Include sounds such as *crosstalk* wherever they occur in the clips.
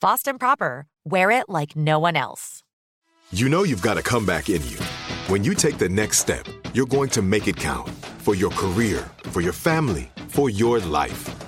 Boston Proper, wear it like no one else. You know you've got a comeback in you. When you take the next step, you're going to make it count for your career, for your family, for your life.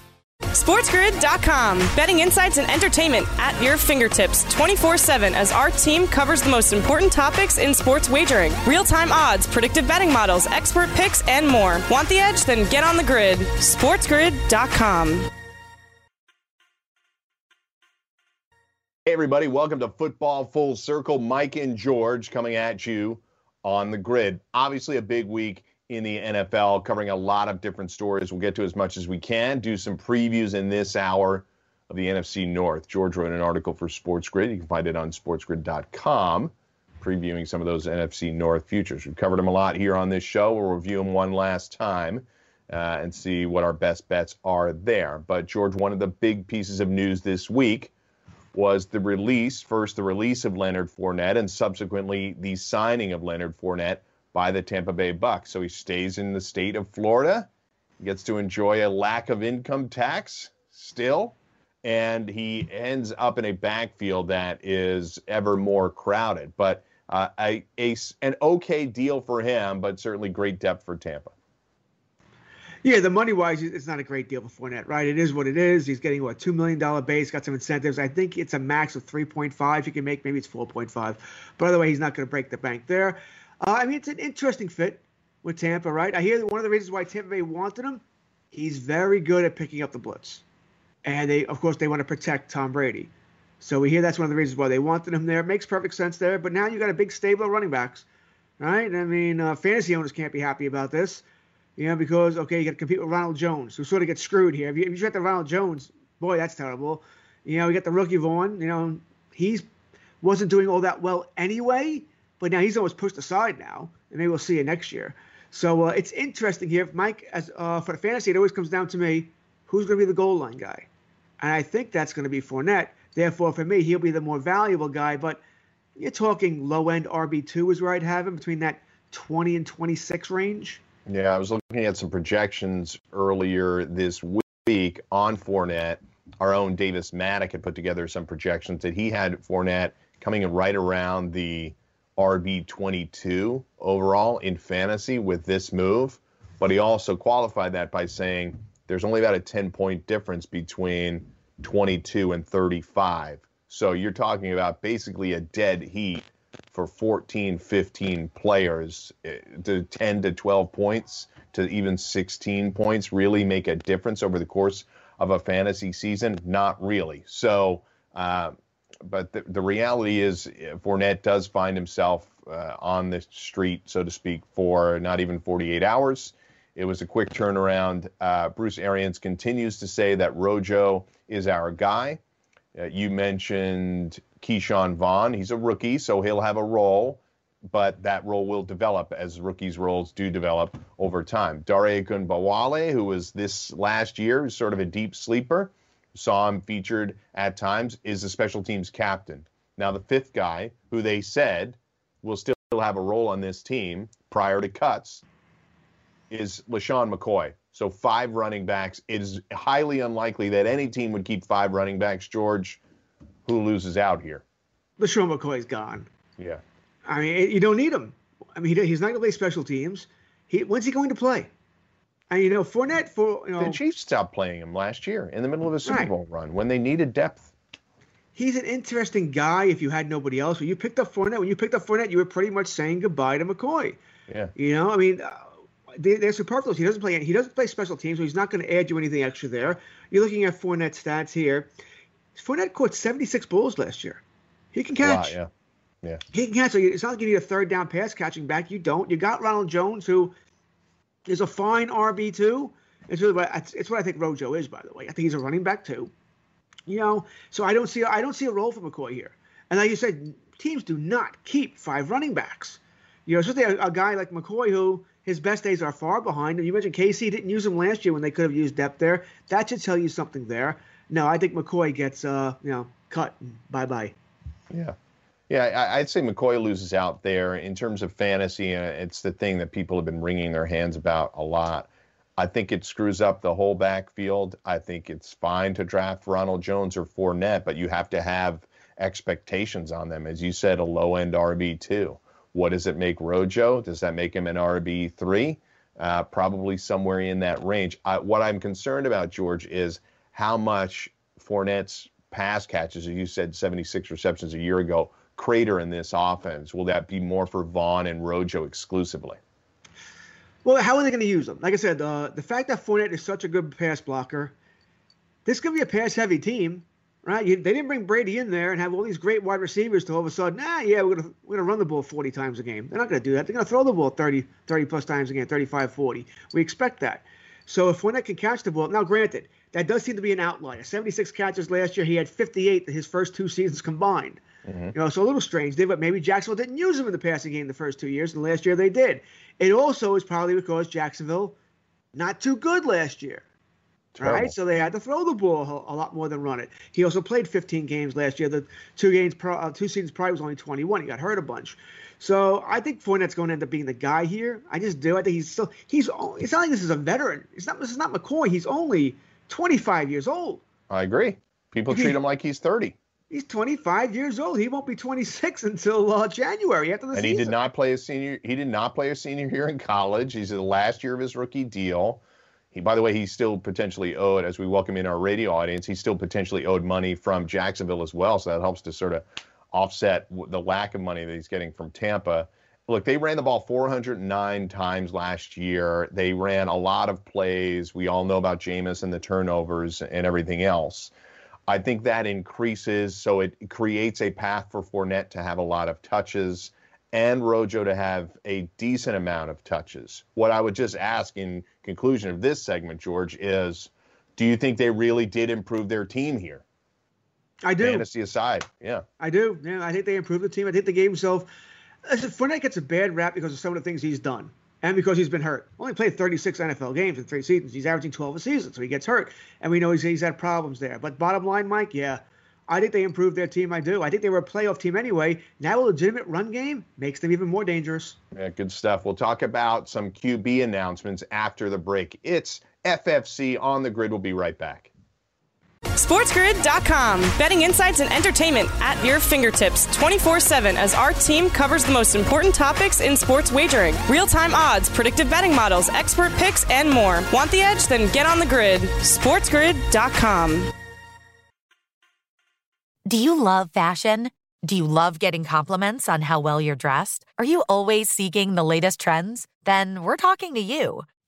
SportsGrid.com. Betting insights and entertainment at your fingertips 24 7 as our team covers the most important topics in sports wagering real time odds, predictive betting models, expert picks, and more. Want the edge? Then get on the grid. SportsGrid.com. Hey, everybody, welcome to Football Full Circle. Mike and George coming at you on the grid. Obviously, a big week in the NFL, covering a lot of different stories. We'll get to as much as we can, do some previews in this hour of the NFC North. George wrote an article for Sports Grid. You can find it on sportsgrid.com, previewing some of those NFC North futures. We've covered them a lot here on this show. We'll review them one last time. Uh, and see what our best bets are there. But, George, one of the big pieces of news this week was the release, first the release of Leonard Fournette, and subsequently the signing of Leonard Fournette by the Tampa Bay Bucks. So he stays in the state of Florida, he gets to enjoy a lack of income tax still, and he ends up in a backfield that is ever more crowded. But uh, a, a, an okay deal for him, but certainly great depth for Tampa. Yeah, the money wise, it's not a great deal for Fournette, right? It is what it is. He's getting what two million dollar base, got some incentives. I think it's a max of three point five. He can make maybe it's four point five. By the way, he's not going to break the bank there. Uh, I mean, it's an interesting fit with Tampa, right? I hear that one of the reasons why Tampa Bay wanted him, he's very good at picking up the blitz, and they, of course, they want to protect Tom Brady. So we hear that's one of the reasons why they wanted him there. It makes perfect sense there. But now you got a big stable of running backs, right? I mean, uh, fantasy owners can't be happy about this. You know, because okay, you got to compete with Ronald Jones, who sort of gets screwed here. If you, if you get the Ronald Jones, boy, that's terrible. You know, we got the rookie Vaughn. You know, he's wasn't doing all that well anyway, but now he's almost pushed aside now, and maybe we'll see it next year. So uh, it's interesting here, Mike. As uh, for the fantasy, it always comes down to me: who's going to be the goal line guy? And I think that's going to be Fournette. Therefore, for me, he'll be the more valuable guy. But you're talking low end RB two is where I'd have him between that 20 and 26 range. Yeah, I was looking at some projections earlier this week on Fournette. Our own Davis Maddock had put together some projections that he had Fournette coming in right around the RB22 overall in fantasy with this move. But he also qualified that by saying there's only about a 10 point difference between 22 and 35. So you're talking about basically a dead heat for 14, 15 players eh, to 10 to 12 points to even 16 points really make a difference over the course of a fantasy season? Not really. So, uh, but the, the, reality is, eh, Fournette does find himself uh, on the street, so to speak, for not even 48 hours. It was a quick turnaround. Uh, Bruce Arians continues to say that Rojo is our guy. Uh, you mentioned Ke'Shawn Vaughn. He's a rookie, so he'll have a role, but that role will develop as rookies' roles do develop over time. Dare Ogunbowale, who was this last year, is sort of a deep sleeper, saw him featured at times, is the special teams captain. Now, the fifth guy, who they said will still have a role on this team prior to cuts, is LeSean McCoy. So five running backs. It is highly unlikely that any team would keep five running backs. George, who loses out here? LeSean McCoy's gone. Yeah. I mean, you don't need him. I mean, he's not going to play special teams. He, when's he going to play? And you know, Fournette for you know the Chiefs stopped playing him last year in the middle of a Super Right. Bowl run when they needed depth. he's an interesting guy. If you had nobody else, when you picked up Fournette, when you picked up Fournette, you were pretty much saying goodbye to McCoy. Yeah. You know, I mean, uh, they, they're superfluous. He doesn't play. He doesn't play special teams, so he's not going to add you anything extra there. You're looking at Fournette stats here. Fournette caught 76 balls last year. He can A lot, catch. yeah. Yeah. He can catch. So it's not like you need a third down pass catching back. You don't. You got Ronald Jones, who is a fine RB two. It's really what it's, what I think Rojo is, by the way. I think he's a running back too. You know, so I don't see I don't see a role for McCoy here. And like you said, teams do not keep five running backs. You know, especially a, a guy like McCoy who his best days are far behind him. You mentioned KC didn't use him last year when they could have used depth there. That should tell you something there. No, I think McCoy gets uh, you know, cut. Bye bye. Yeah. Yeah, I'd say McCoy loses out there in terms of fantasy. Uh, it's the thing that people have been wringing their hands about a lot. I think it screws up the whole backfield. I think it's fine to draft Ronald Jones or Fournette, but you have to have expectations on them. As you said, a low end RB two. What does it make Rojo? Does that make him an RB three? Uh, probably somewhere in that range. I, what I'm concerned about, George, is how much Fournette's pass catches, as you said, 76 receptions a year ago, crater in this offense. Will that be more for Vaughn and Rojo exclusively? Well, how are they going to use them? Like I said, uh, the fact that Fournette is such a good pass blocker, this could be a pass-heavy team, right? You, they didn't bring Brady in there and have all these great wide receivers to all of a sudden, ah, yeah, we're going to we're to run the ball 40 times a game. They're not going to do that. They're going to throw the ball 30, 30 plus times a game, 35, 40. We expect that. So if Fournette can catch the ball, now granted, that does seem to be an outlier. 76 catches last year. He had 58 his first two seasons combined. You know, so a little strange there, but maybe Jacksonville didn't use him in the passing game the first two years, and last year they did. It also is probably because Jacksonville not too good last year. Terrible. Right, so they had to throw the ball a lot more than run it. He also played 15 games last year. The two games, pro, uh, two seasons prior was only 21. He got hurt a bunch. So I think Fournette's going to end up being the guy here. I just do. I think he's still. He's. It's not like this is a veteran. It's not. This is not McCoy. He's only 25 years old. I agree. People treat him like he's 30. He's 25 years old. He won't be 26 *laughs* until uh, January after the and season. he did not play a senior. He did not play a senior year in college. He's in the last year of his rookie deal. He, by the way, he's still potentially owed as we welcome in our radio audience. He's still potentially owed money from Jacksonville as well, so that helps to sort of offset the lack of money that he's getting from Tampa. Look, they ran the ball 409 times last year. They ran a lot of plays. We all know about Jameis and the turnovers and everything else. I think that increases, so it creates a path for Fournette to have a lot of touches and Rojo to have a decent amount of touches. What I would just ask in conclusion of this segment, George, is do you think they really did improve their team here? I do. Fantasy aside, yeah. I do. Yeah, I think they improved the team. I think they gave himself. Listen, Fournette gets a bad rap because of some of the things he's done and because he's been hurt. Only played 36 NFL games in three seasons. He's averaging 12 a season, so he gets hurt. And we know he's, he's had problems there. But bottom line, Mike, yeah, I think they improved their team. I do. I think they were a playoff team anyway. Now a legitimate run game makes them even more dangerous. Yeah, good stuff. We'll talk about some QB announcements after the break. It's FFC on the grid. We'll be right back. SportsGrid.com. Betting insights and entertainment at your fingertips 24 7 as our team covers the most important topics in sports wagering real time odds, predictive betting models, expert picks, and more. Want the edge? Then get on the grid. SportsGrid.com. Do you love fashion? Do you love getting compliments on how well you're dressed? Are you always seeking the latest trends? Then we're talking to you.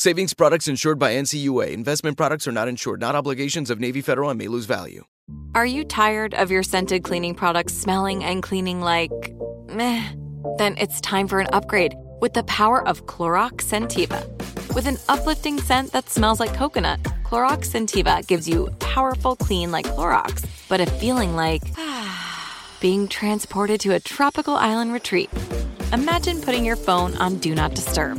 Savings products insured by NCUA. Investment products are not insured, not obligations of Navy Federal and may lose value. Are you tired of your scented cleaning products smelling and cleaning like meh? Then it's time for an upgrade with the power of Clorox Scentiva. With an uplifting scent that smells like coconut, Clorox Scentiva gives you powerful clean like Clorox, but a feeling like *sighs* being transported to a tropical island retreat. Imagine putting your phone on Do Not Disturb,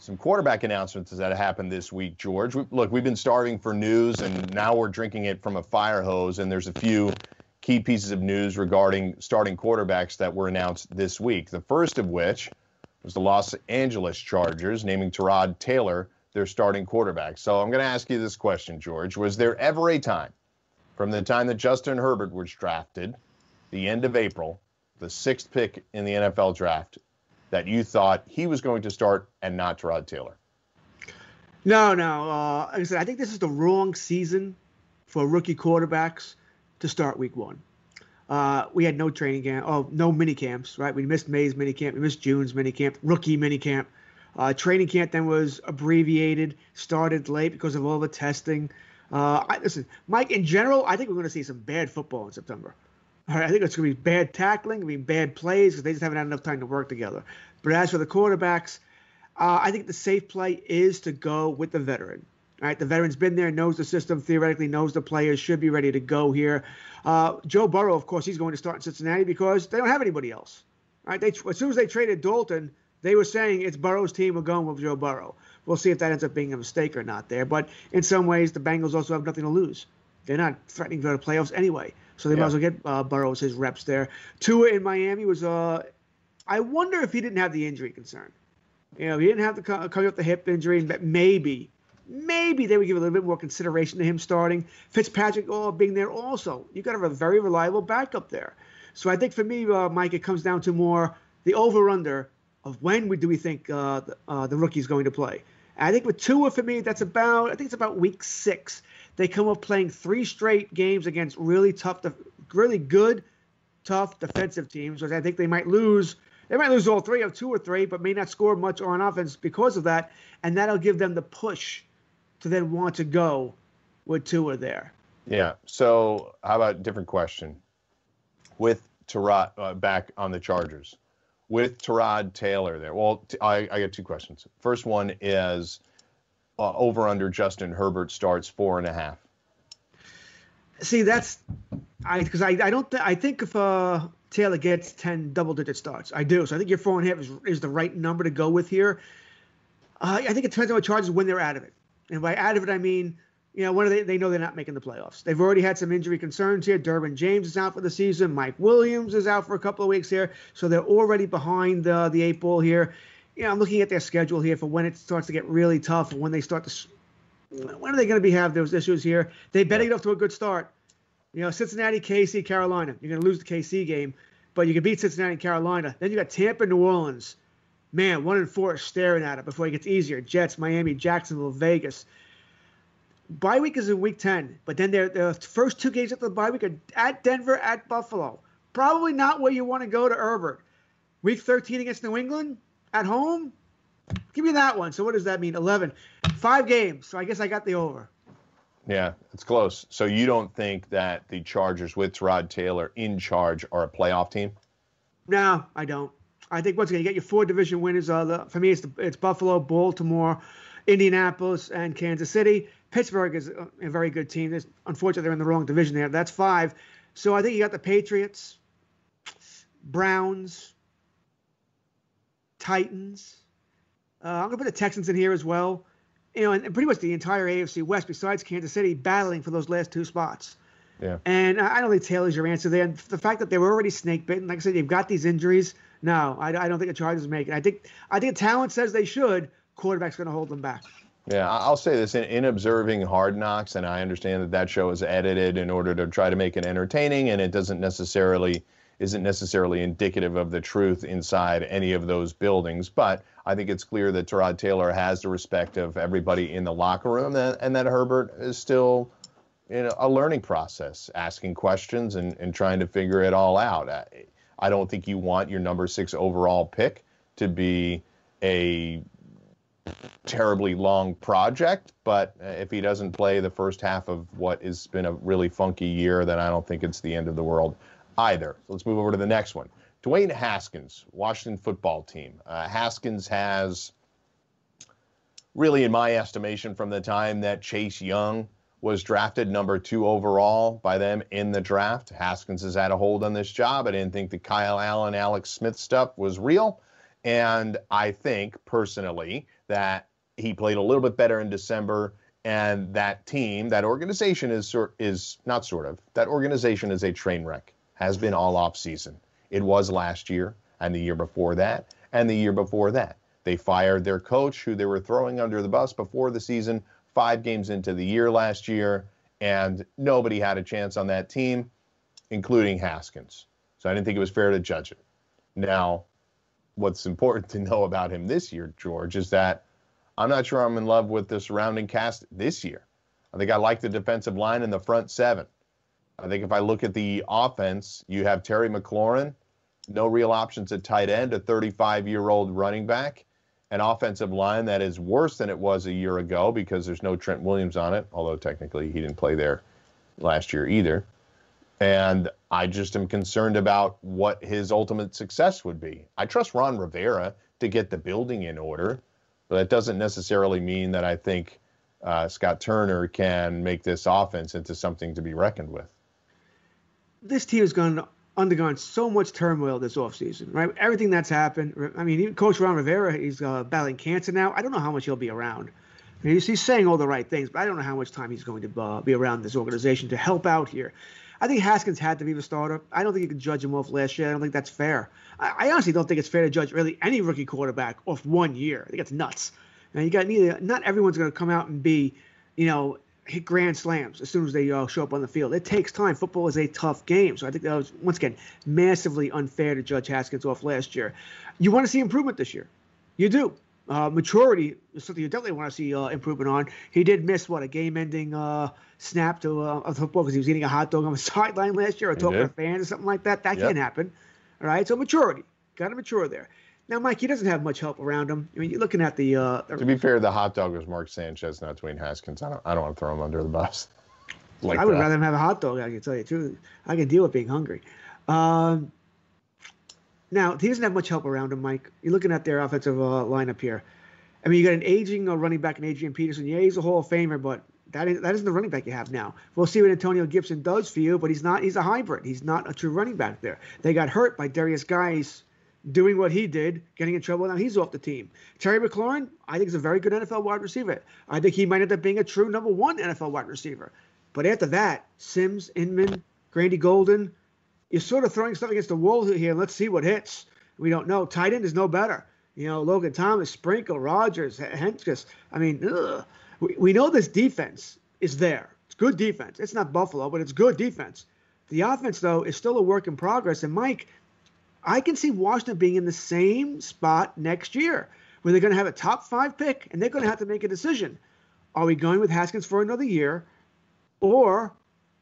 some quarterback announcements that happened this week, George. We, look, we've been starving for news, and now we're drinking it from a fire hose. And there's a few key pieces of news regarding starting quarterbacks that were announced this week. The first of which was the Los Angeles Chargers naming Tyrod Taylor their starting quarterback. So I'm going to ask you this question, George. Was there ever a time from the time that Justin Herbert was drafted, the end of April, the sixth pick in the NFL draft, that you thought he was going to start and not Tyrod Taylor? No, no. Uh, like I said, I think this is the wrong season for rookie quarterbacks to start week one. Uh, we had no training camp, oh, no mini camps, right? We missed May's mini camp, we missed June's mini camp, rookie mini camp. Uh, training camp then was abbreviated, started late because of all the testing. Uh, I, listen, Mike, in general, I think we're going to see some bad football in September. I think it's going to be bad tackling, to be bad plays because they just haven't had enough time to work together. But as for the quarterbacks, uh, I think the safe play is to go with the veteran. All right, the veteran's been there, knows the system, theoretically knows the players, should be ready to go here. Uh, Joe Burrow, of course, he's going to start in Cincinnati because they don't have anybody else. All right, they, as soon as they traded Dalton, they were saying it's Burrow's team. We're going with Joe Burrow. We'll see if that ends up being a mistake or not there. But in some ways, the Bengals also have nothing to lose. They're not threatening to go to playoffs anyway, so they yeah. might as well get uh, Burrows his reps there. Tua in Miami was. Uh, I wonder if he didn't have the injury concern. You know, he didn't have to come up the hip injury, but maybe maybe they would give a little bit more consideration to him starting. Fitzpatrick oh, being there also. You got a very reliable backup there. So I think for me, uh, Mike, it comes down to more the over/under of when we, do we think uh, the, uh, the rookie is going to play. I think with Tua for me, that's about I think it's about week six. They come up playing three straight games against really tough, really good, tough defensive teams, which I think they might lose. They might lose all three of two or three, but may not score much on offense because of that, and that'll give them the push to then want to go with Tua there. Yeah. So how about a different question? With Tyrod uh, back on the Chargers, with Tyrod Taylor there. Well, t- I, I got two questions. First one is uh, over under Justin Herbert starts four and a half. See, that's I because I, I don't th- I think if uh, Taylor gets ten double digit starts, I do. So I think your four and a half is, is the right number to go with here. Uh, I think it depends on what Chargers when they're out of it. And by out of it, I mean, you know, when they, they know they're not making the playoffs. They've already had some injury concerns here. Derwin James is out for the season. Mike Williams is out for a couple of weeks here. So they're already behind uh, the eight ball here. You know, I'm looking at their schedule here for when it starts to get really tough and when they start to. When are they going to be have those issues here? They better get off to a good start. You know, Cincinnati, KC, Carolina. You're going to lose the KC game, but you can beat Cincinnati and Carolina. Then you got Tampa, New Orleans man, one and four staring at it before it gets easier. Jets, Miami, Jacksonville, Vegas. Bye week is in week 10, but then the first two games after the bye week are at Denver, at Buffalo. Probably not where you want to go to Herbert. Week 13 against New England at home. Give me that one. So what does that mean? 11. Five games. So I guess I got the over. Yeah, it's close. So you don't think that the Chargers with Rod Taylor in charge are a playoff team? No, I don't. I think what's going to get you four division winners are the, for me it's the, it's Buffalo, Baltimore, Indianapolis, and Kansas City. Pittsburgh is a, very good team. There's, unfortunately, they're in the wrong division there. That's five. So I think you got the Patriots, Browns, Titans. Uh, I'm going to put the Texans in here as well. You know, and, and pretty much the entire AFC West, besides Kansas City, battling for those last two spots. Yeah. And I don't think Taylor's your answer there. And the fact that they were already snake bitten, like I said, you've got these injuries. No, I, I don't think the Chargers make it. I think I think talent says they should. Quarterback's going to hold them back. Yeah, I'll say this in, in, observing Hard Knocks, and I understand that that show is edited in order to try to make it entertaining, and it doesn't necessarily isn't necessarily indicative of the truth inside any of those buildings. But I think it's clear that Tyrod Taylor has the respect of everybody in the locker room, and, and that Herbert is still in a learning process, asking questions and, and trying to figure it all out. I, I don't think you want your number six overall pick to be a terribly long project, but if he doesn't play the first half of what has been a really funky year, then I don't think it's the end of the world either. So let's move over to the next one. Dwayne Haskins, Washington football team. Uh, Haskins has, really, in my estimation, from the time that Chase Young was drafted number two overall by them in the draft, Haskins has had a hold on this job. I didn't think the Kyle Allen, Alex Smith stuff was real. And I think personally that he played a little bit better in December. And that team, that organization is is not sort of that organization is a train wreck. Has been all off season. It was last year and the year before that and the year before that. They fired their coach, who they were throwing under the bus before the season, five games into the year last year, and nobody had a chance on that team, including Haskins. So I didn't think it was fair to judge it. Now, what's important to know about him this year, George, is that I'm not sure I'm in love with the surrounding cast this year. I think I like the defensive line in the front seven. I think if I look at the offense, you have Terry McLaurin, no real options at tight end, a 35 year old running back, an offensive line that is worse than it was a year ago because there's no Trent Williams on it, although technically he didn't play there last year either. And I just am concerned about what his ultimate success would be. I trust Ron Rivera to get the building in order, but that doesn't necessarily mean that I think uh, Scott Turner can make this offense into something to be reckoned with. This team has gone undergone so much turmoil this offseason, right? Everything that's happened. I mean, even Coach Ron Rivera, he's uh, battling cancer now. I don't know how much he'll be around. I mean, he's, he's, saying all the right things, but I don't know how much time he's going to uh, be around this organization to help out here. I think Haskins had to be the starter. I don't think you can judge him off last year. I don't think that's fair. I, I, honestly don't think it's fair to judge really any rookie quarterback off one year. I think it's nuts. And you got neither. Not everyone's going to come out and be, you know, hit grand slams as soon as they uh, show up on the field. It takes time. Football is a tough game, so I think that was once again massively unfair to judge Haskins off last year. You want to see improvement this year. You do. Uh, maturity is something you definitely want to see uh, improvement on. He did miss what a game-ending uh, snap to uh, of football because he was eating a hot dog on the *laughs* sideline last year or talking to fans or something like that. That yep. can't happen. All right, so maturity, got to mature there. Now, Mike, he doesn't have much help around him. I mean, you're looking at the. Uh, to be fair, the hot dog was Mark Sanchez, not Dwayne Haskins. I don't, I don't want to throw him under the bus. *laughs* Like I would that. rather him have a hot dog. I can tell you the truth. I can deal with being hungry. Um, now he doesn't have much help around him, Mike. You're looking at their offensive uh, lineup here. I mean, you got an aging uh, running back in Adrian Peterson. Yeah, he's a Hall of Famer, but that, is, that isn't the running back you have now. We'll see what Antonio Gibson does for you, but he's not. He's a hybrid. He's not a true running back there. They got hurt by Darius Guice doing what he did, getting in trouble. Now he's off the team. Terry McLaurin, I think is a very good NFL wide receiver. I think he might end up being a true number one NFL wide receiver. But after that, Sims, Inman, Gandy-Golden, you're sort of throwing stuff against the wall here. Let's see what hits. We don't know. Tight end is no better. You know, Logan Thomas, Sprinkle, Rogers, Hentges. I mean, we, we know this defense is there. It's good defense. It's not Buffalo, but it's good defense. The offense, though, is still a work in progress. And Mike, I can see Washington being in the same spot next year, where they're going to have a top five pick and they're going to have to make a decision. Are we going with Haskins for another year, or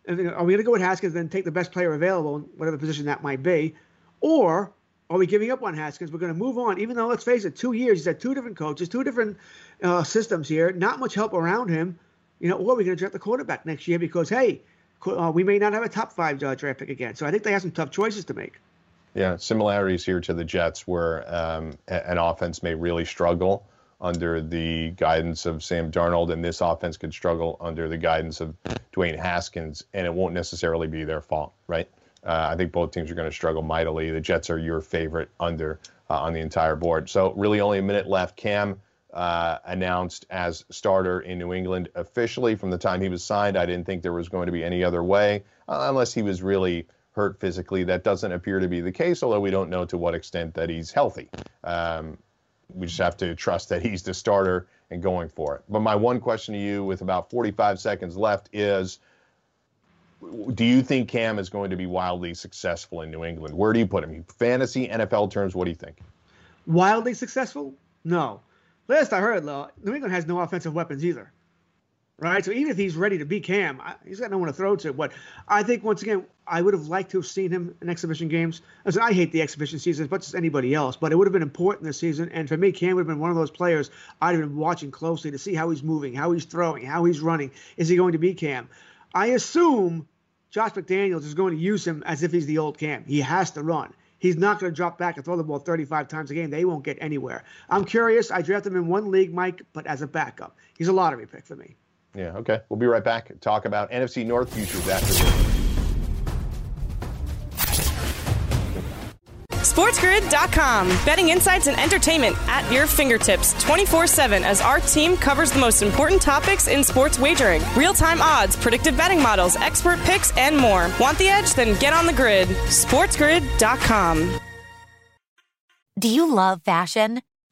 are we going to go with Haskins and then take the best player available, in whatever position that might be, or are we giving up on Haskins? We're going to move on, even though, let's face it, two years, he's had two different coaches, two different uh, systems here, not much help around him. You know, or are we're going to draft the quarterback next year because, hey, uh, we may not have a top five uh, draft pick again. So I think they have some tough choices to make. Yeah, similarities here to the Jets, where um, an offense may really struggle under the guidance of Sam Darnold, and this offense could struggle under the guidance of Dwayne Haskins, and it won't necessarily be their fault, right? Uh, I think both teams are going to struggle mightily. The Jets are your favorite under uh, on the entire board. So really, only a minute left. Cam uh, announced as starter in New England officially from the time he was signed. I didn't think there was going to be any other way, uh, unless he was really hurt physically. That doesn't appear to be the case, although we don't know to what extent that he's healthy. Um, we just have to trust that he's the starter and going for it. But my one question to you, with about 45 seconds left, is do you think Cam is going to be wildly successful in New England? Where do you put him? Fantasy, NFL terms, what do you think? Wildly successful? No. Last I heard, though, New England has no offensive weapons either. Right? So even if he's ready to be Cam, he's got no one to throw to. But I think, once again, I would have liked to have seen him in exhibition games. Listen, I hate the exhibition season as much as anybody else, but it would have been important this season. And for me, Cam would have been one of those players I'd have been watching closely to see how he's moving, how he's throwing, how he's running. Is he going to be Cam? I assume Josh McDaniels is going to use him as if he's the old Cam. He has to run. He's not going to drop back and throw the ball 35 times a game. They won't get anywhere. I'm curious. I drafted him in one league, Mike, but as a backup. He's a lottery pick for me. Yeah, okay. We'll be right back. Talk about NFC North futures after this. SportsGrid.com. Betting insights and entertainment at your fingertips 24 7 as our team covers the most important topics in sports wagering real time odds, predictive betting models, expert picks, and more. Want the edge? Then get on the grid. SportsGrid.com. Do you love fashion?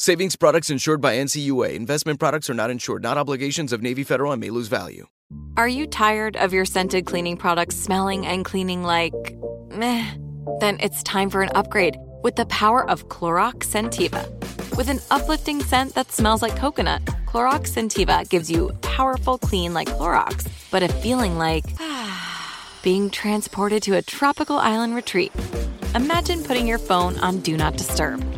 Savings products insured by NCUA. Investment products are not insured, not obligations of Navy Federal and may lose value. Are you tired of your scented cleaning products smelling and cleaning like meh? Then it's time for an upgrade with the power of Clorox Scentiva. With an uplifting scent that smells like coconut, Clorox Scentiva gives you powerful clean like Clorox, but a feeling like *sighs* being transported to a tropical island retreat. Imagine putting your phone on Do Not Disturb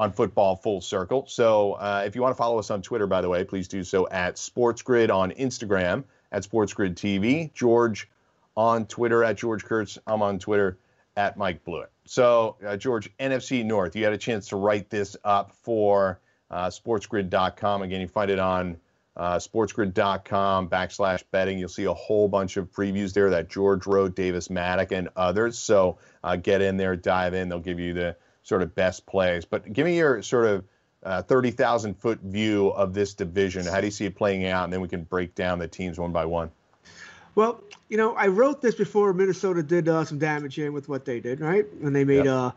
on Football Full Circle. So uh, if you want to follow us on Twitter, by the way, please do so at SportsGrid on Instagram at SportsGrid TV. George on Twitter at George Kurtz. I'm on Twitter at Mike Blewett. So uh, George, NFC North, you had a chance to write this up for uh, SportsGrid.com. Again, you find it on uh, SportsGrid.com backslash betting. You'll see a whole bunch of previews there that George wrote, Davis Maddock, and others. So uh, get in there, dive in. They'll give you the sort of best plays. But give me your sort of uh, 30,000 foot view of this division. How do you see it playing out? And then we can break down the teams one by one. Well, you know, I wrote this before Minnesota did uh, some damage here with what they did, right? When they made yep. uh,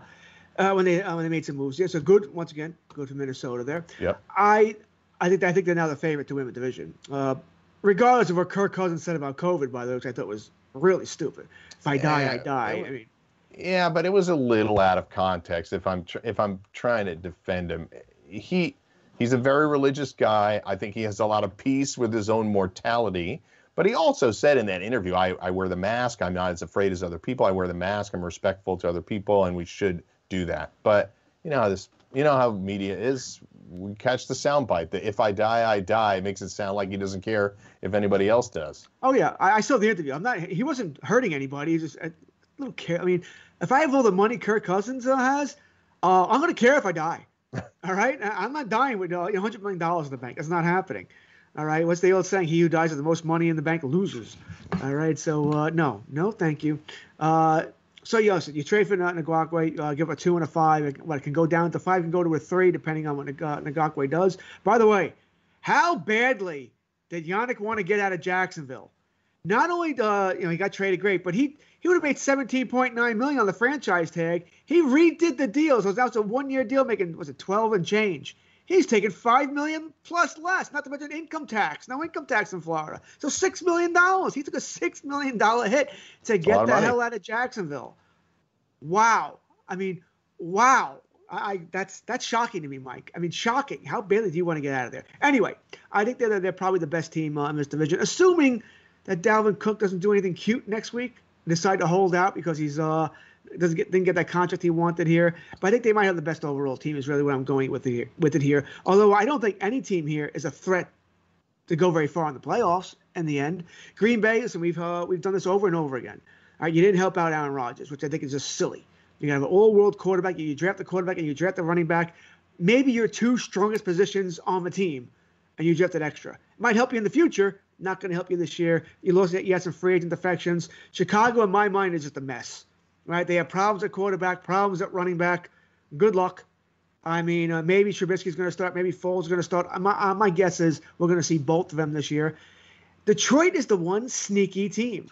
uh, when they uh, when they made some moves. Yeah, so good once again, good for Minnesota there. Yeah. I I think I think they're now the favorite to win the division. Uh, regardless of what Kirk Cousins said about COVID, by the way, which I thought was really stupid. If I die, I die. I mean, yeah, but it was a little out of context. If I'm tr- if I'm trying to defend him, he he's a very religious guy. I think he has a lot of peace with his own mortality. But he also said in that interview, I, I wear the mask. I'm not as afraid as other people. I wear the mask. I'm respectful to other people, and we should do that. But you know how this, you know how media is. We catch the soundbite that if I die, I die. It makes it sound like he doesn't care if anybody else does. Oh yeah, I, I saw the interview. I'm not. He wasn't hurting anybody. He just I don't care. I mean, if I have all the money Kirk Cousins has, uh, I'm going to care if I die. *laughs* all right, I'm not dying with uh, 100 million dollars in the bank. That's not happening. All right, what's the old saying? He who dies with the most money in the bank loses. All right, so uh, no, no, thank you. Uh, so yes, you trade for Ngakoue, uh, give a two and a five. What it can go down to five, can go to a three, depending on what Ngakoue does. By the way, how badly did Yannick want to get out of Jacksonville? not only uh, you know he got traded great, but he he would have made 17.9 million on the franchise tag. He redid the deal, so that was a one year deal, making was it 12 and change. He's taking five million plus less, not to mention income tax. No income tax in Florida, so six million dollars. He took a six million dollar hit to get the hell out of Jacksonville. Wow, I mean, wow. I, that's that's shocking to me, Mike. I mean, shocking. How badly do you want to get out of there? Anyway, I think they're they're probably the best team uh, in this division, assuming that Dalvin Cook doesn't do anything cute next week, decide to hold out because he's uh doesn't get didn't get that contract he wanted here. But I think they might have the best overall team. Is really what I'm going with it with it here. Although I don't think any team here is a threat to go very far in the playoffs. In the end, Green Bay, and we've uh, we've done this over and over again. All right, you didn't help out Aaron Rodgers, which I think is just silly. You have an all-world quarterback. You draft the quarterback and you draft the running back. Maybe your two strongest positions on the team, and you drafted extra. It might help you in the future, not going to help you this year. You lost. You had some free agent defections. Chicago, in my mind, is just a mess. Right? They have problems at quarterback, problems at running back. Good luck. I mean, uh, maybe Trubisky's going to start. Maybe Foles is going to start. My, uh, my guess is we're going to see both of them this year. Detroit is the one sneaky team.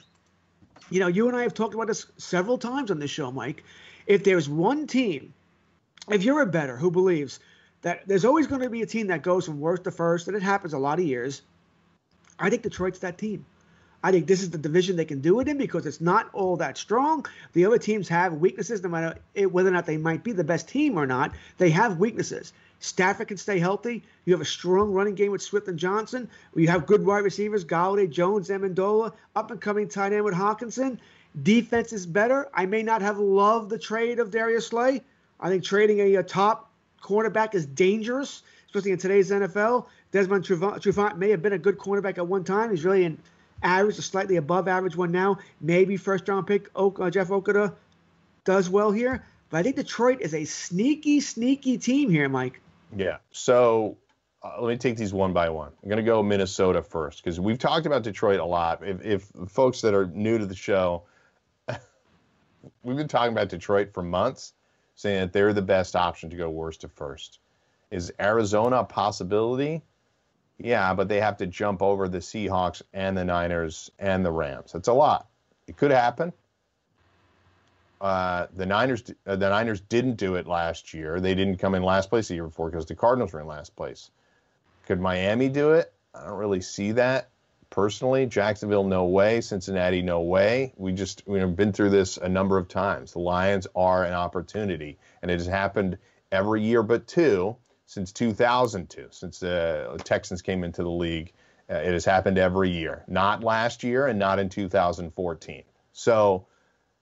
You know, you and I have talked about this several times on this show, Mike. If there's one team, if you're a better who believes that there's always going to be a team that goes from worst to first, and it happens a lot of years, I think Detroit's that team. I think this is the division they can do it in because it's not all that strong. The other teams have weaknesses, no matter whether or not they might be the best team or not. They have weaknesses. Stafford can stay healthy. You have a strong running game with Swift and Johnson. You have good wide receivers, Golladay, Jones, Amendola, up and coming tight end with Hockenson. Defense is better. I may not have loved the trade of Darius Slay. I think trading a, a top cornerback is dangerous, especially in today's NFL. Desmond Trufant may have been a good cornerback at one time. He's really an average, a slightly above average one now. Maybe first round pick uh, Jeff Okudah does well here. But I think Detroit is a sneaky, sneaky team here, Mike. Yeah. So uh, let me take these one by one. I'm going to go Minnesota first because we've talked about Detroit a lot. If, if folks that are new to the show, *laughs* we've been talking about Detroit for months, saying that they're the best option to go worst to first. Is Arizona a possibility? Yeah, but they have to jump over the Seahawks and the Niners and the Rams. That's a lot. It could happen. Uh, the Niners, uh, the Niners didn't do it last year. They didn't come in last place the year before because the Cardinals were in last place. Could Miami do it? I don't really see that personally. Jacksonville, no way. Cincinnati, no way. We just we've been through this a number of times. The Lions are an opportunity, and it has happened every year but two since 2002, since the Texans came into the league. Uh, it has happened every year, not last year and not in 2014. So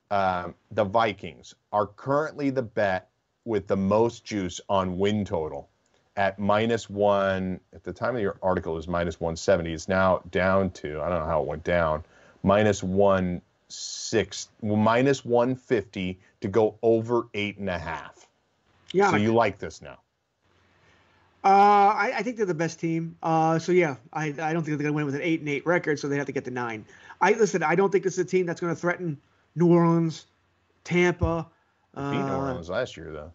um, the Vikings are currently the bet with the most juice on win total at minus one. At the time of your article, it was minus 170. It's now down to, I don't know how it went down, minus one six, minus 150 to go over eight and a half. Yeah. So you like this now? Uh, I, I, think they're the best team. Uh, so yeah, I, I don't think they're going to win with an eight and eight record, so they have to get to nine. I listen. I don't think this is a team that's going to threaten New Orleans, Tampa. Uh, beat New Orleans last year though.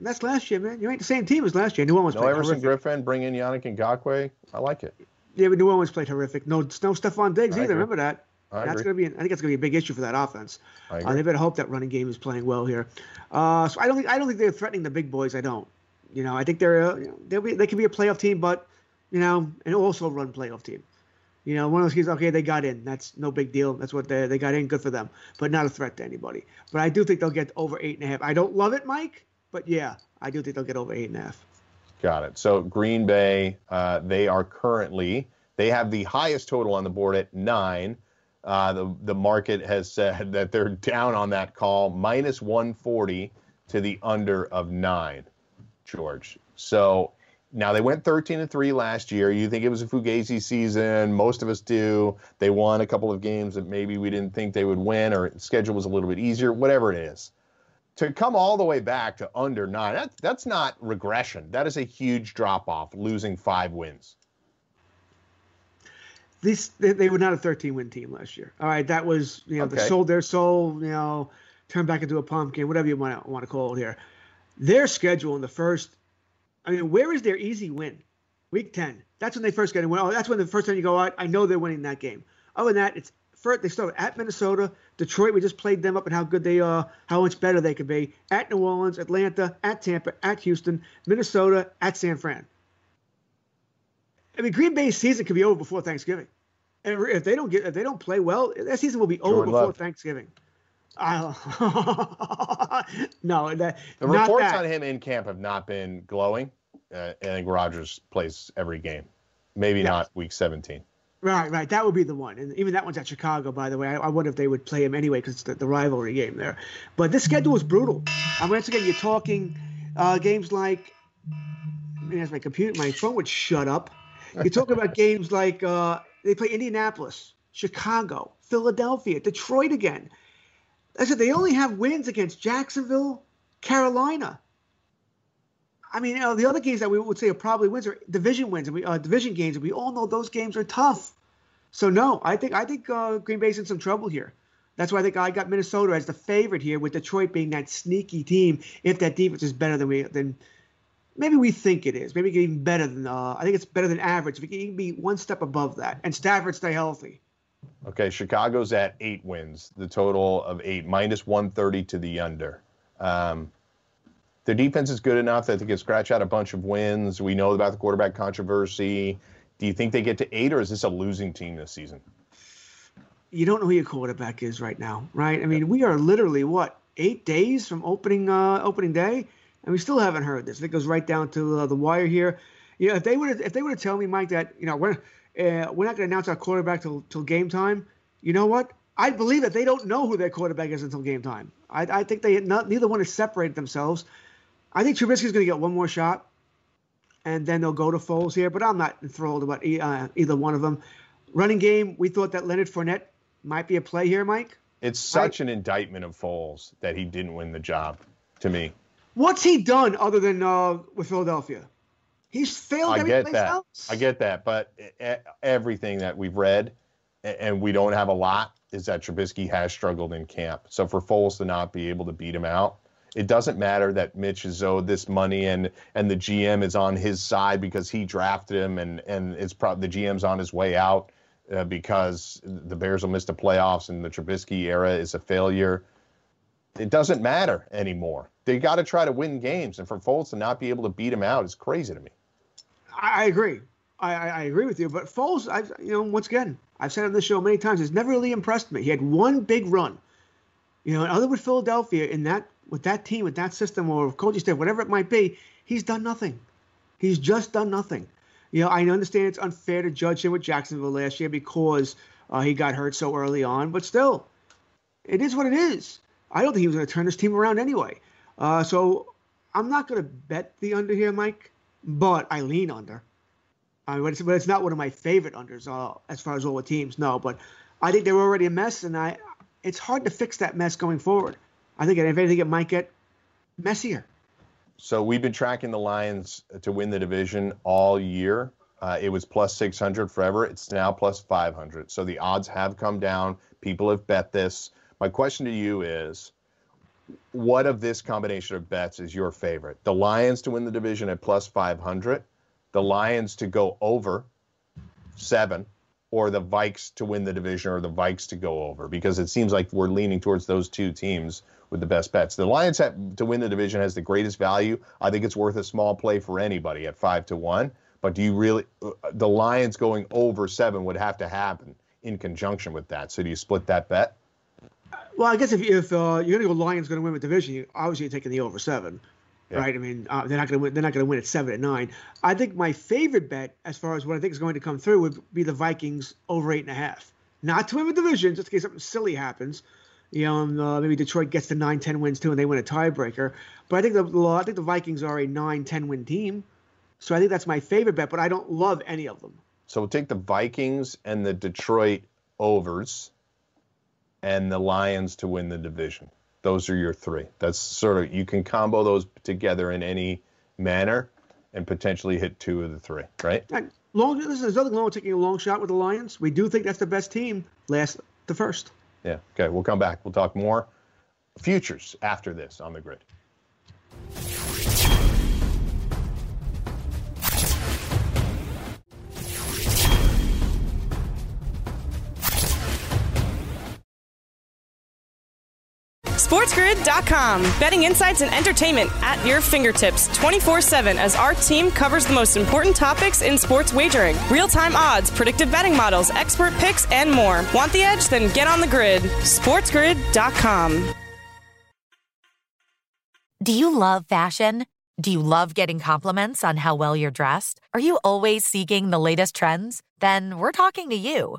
That's last year, man. You ain't the same team as last year. New Orleans. No Everson horrific. Griffen, bring in Yannick Ngakoue. I like it. Yeah, but New Orleans played horrific. No, no Stefon Diggs I either. Agree. Remember that. I that's going to be. I think that's going to be a big issue for that offense. I Uh, they better hope that running game is playing well here. Uh, so I don't think I don't think they're threatening the big boys. I don't. You know, I think they're uh, you be, they can be a playoff team, but you know, and also run playoff team. You know, one of those kids, okay, they got in. That's no big deal. That's what they they got in. Good for them, but not a threat to anybody. But I do think they'll get over eight and a half. I don't love it, Mike, but yeah, I do think they'll get over eight and a half. Got it. So Green Bay, uh, they are currently they have the highest total on the board at nine. Uh, the the market has said *laughs* that they're down on that call, minus 140 to the under of nine. George. So now they went 13 and 3 last year. You think it was a Fugazi season. Most of us do. They won a couple of games that maybe we didn't think they would win or schedule was a little bit easier, whatever it is. To come all the way back to under nine, that, that's not regression. That is a huge drop off, losing five wins. This they, they, were not a 13 win team last year. All right, that was you know okay. they sold their soul, you know, turned back into a pumpkin, whatever you want to want to call it here their schedule in the first. I mean, where is their easy win? Week ten. That's when they first get a win. Oh, that's when the first time you go out. I know they're winning that game. Other than that, it's first they start at Minnesota, Detroit. We just played them up and how good they are, how much better they could be. At New Orleans, Atlanta, at Tampa, at Houston, Minnesota, at San Fran. I mean, Green Bay's season could be over before Thanksgiving. And if they don't get, if they don't play well, that season will be over Jordan before Love. Thanksgiving. I, *laughs* no, that, The reports on him in camp have not been glowing. Uh, I think Rogers plays every game. Maybe Yes. not week 17. Right, right. That would be the one. And even that one's at Chicago, by the way. I, I wonder if they would play him anyway because it's the, the rivalry game there. But this schedule is brutal. And once again, you're talking uh, games like. I mean, as my computer, my phone would shut up. You're talking about *laughs* games like uh, they play Indianapolis, Chicago, Philadelphia, Detroit again. I said they only have wins against Jacksonville, Carolina. I mean, you know, the other games that we would say are probably wins are division wins, and we uh, division games, and we all know those games are tough. So no, I think I think uh, Green Bay's in some trouble here. That's why I think I got Minnesota as the favorite here, with Detroit being that sneaky team. If that defense is better than we than maybe we think it is, maybe even better than uh, I think it's better than average. If we can be one step above that, and Stafford stay healthy. Okay, Chicago's at eight wins, the total of eight, minus 130 to the under. Um, their defense is good enough that they can scratch out a bunch of wins. We know about the quarterback controversy. Do you think they get to eight, or is this a losing team this season? You don't know who your quarterback is right now, right? I mean, we are literally what eight days from opening uh, opening day, and we still haven't heard this. It goes right down to uh, the wire here. You know, if they would if they would have told me, Mike, that you know we're uh, we're not going to announce our quarterback till till game time, you know what? I believe that they don't know who their quarterback is until game time. I, I think they not, neither one has separated themselves. I think Trubisky's going to get one more shot, and then they'll go to Foles here. But I'm not enthralled about e- uh, either one of them. Running game, we thought that Leonard Fournette might be a play here, Mike. It's such an indictment of Foles that he didn't win the job. To me, What's he done other than uh, with Philadelphia? He's failed I get place that. else. I get that, but everything that we've read, and we don't have a lot, is that Trubisky has struggled in camp. So for Foles to not be able to beat him out, it doesn't matter that Mitch is owed this money and and the GM is on his side because he drafted him, and and it's probably the GM's on his way out uh, because the Bears will miss the playoffs and the Trubisky era is a failure. It doesn't matter anymore. They got to try to win games, and for Foles to not be able to beat him out is crazy to me. I, I agree. I, I, agree with you. But Foles, I you know, once again, I've said on this show many times, has never really impressed me. He had one big run, you know, other with Philadelphia in that with that team, with that system, or coaching staff, whatever it might be, he's done nothing. He's just done nothing. You know, I understand it's unfair to judge him with Jacksonville last year because uh, he got hurt so early on, but still, it is what it is. I don't think he was going to turn this team around anyway. Uh, so I'm not going to bet the under here, Mike, but I lean under. I mean, but it's, but it's not one of my favorite unders uh, as far as all the teams. No, but I think they're already a mess, and I it's hard to fix that mess going forward. I think if anything, it might get messier. So we've been tracking the Lions to win the division all year. Uh, it was plus 600 forever. It's now plus 500. So the odds have come down. People have bet this. My question to you is what of this combination of bets is your favorite? The Lions to win the division at plus 500, the Lions to go over seven, or the Vikes to win the division or the Vikes to go over? Because it seems like we're leaning towards those two teams with the best bets. The Lions have, to win the division has the greatest value. I think it's worth a small play for anybody at five to one. But do you really, the Lions going over seven would have to happen in conjunction with that. So do you split that bet? Well, I guess if if uh, you're going to go Lions going to win the division, you, obviously you're taking the over seven, Yeah. right? I mean, uh, they're not going to win. They're not going to win at seven and nine. I think my favorite bet, as far as what I think is going to come through, would be the Vikings over eight and a half. Not to win the division, just in case something silly happens. You know, and, uh, maybe Detroit gets to nine, ten wins too, and they win a tiebreaker. But I think the I think the Vikings are a nine, ten win team. So I think that's my favorite bet, but I don't love any of them. So we'll take the Vikings and the Detroit overs and the Lions to win the division. Those are your three. That's sort of, you can combo those together in any manner and potentially hit two of the three, right? Long, listen, there's nothing wrong with taking a long shot with the Lions. We do think that's the best team, last to first. Yeah. Okay. We'll come back. We'll talk more futures after this on the grid. SportsGrid.com. Betting insights and entertainment at your fingertips 24 7 as our team covers the most important topics in sports wagering real time odds, predictive betting models, expert picks, and more. Want the edge? Then get on the grid. SportsGrid.com. Do you love fashion? Do you love getting compliments on how well you're dressed? Are you always seeking the latest trends? Then we're talking to you.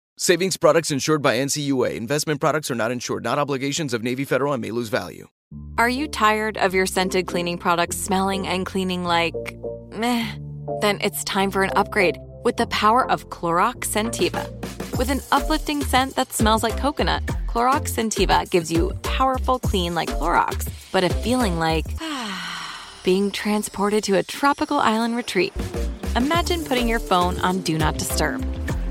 Savings products insured by NCUA. Investment products are not insured, not obligations of Navy Federal and may lose value. Are you tired of your scented cleaning products smelling and cleaning like meh? Then it's time for an upgrade with the power of Clorox Scentiva. With an uplifting scent that smells like coconut, Clorox Scentiva gives you powerful clean like Clorox, but a feeling like *sighs* being transported to a tropical island retreat. Imagine putting your phone on Do Not Disturb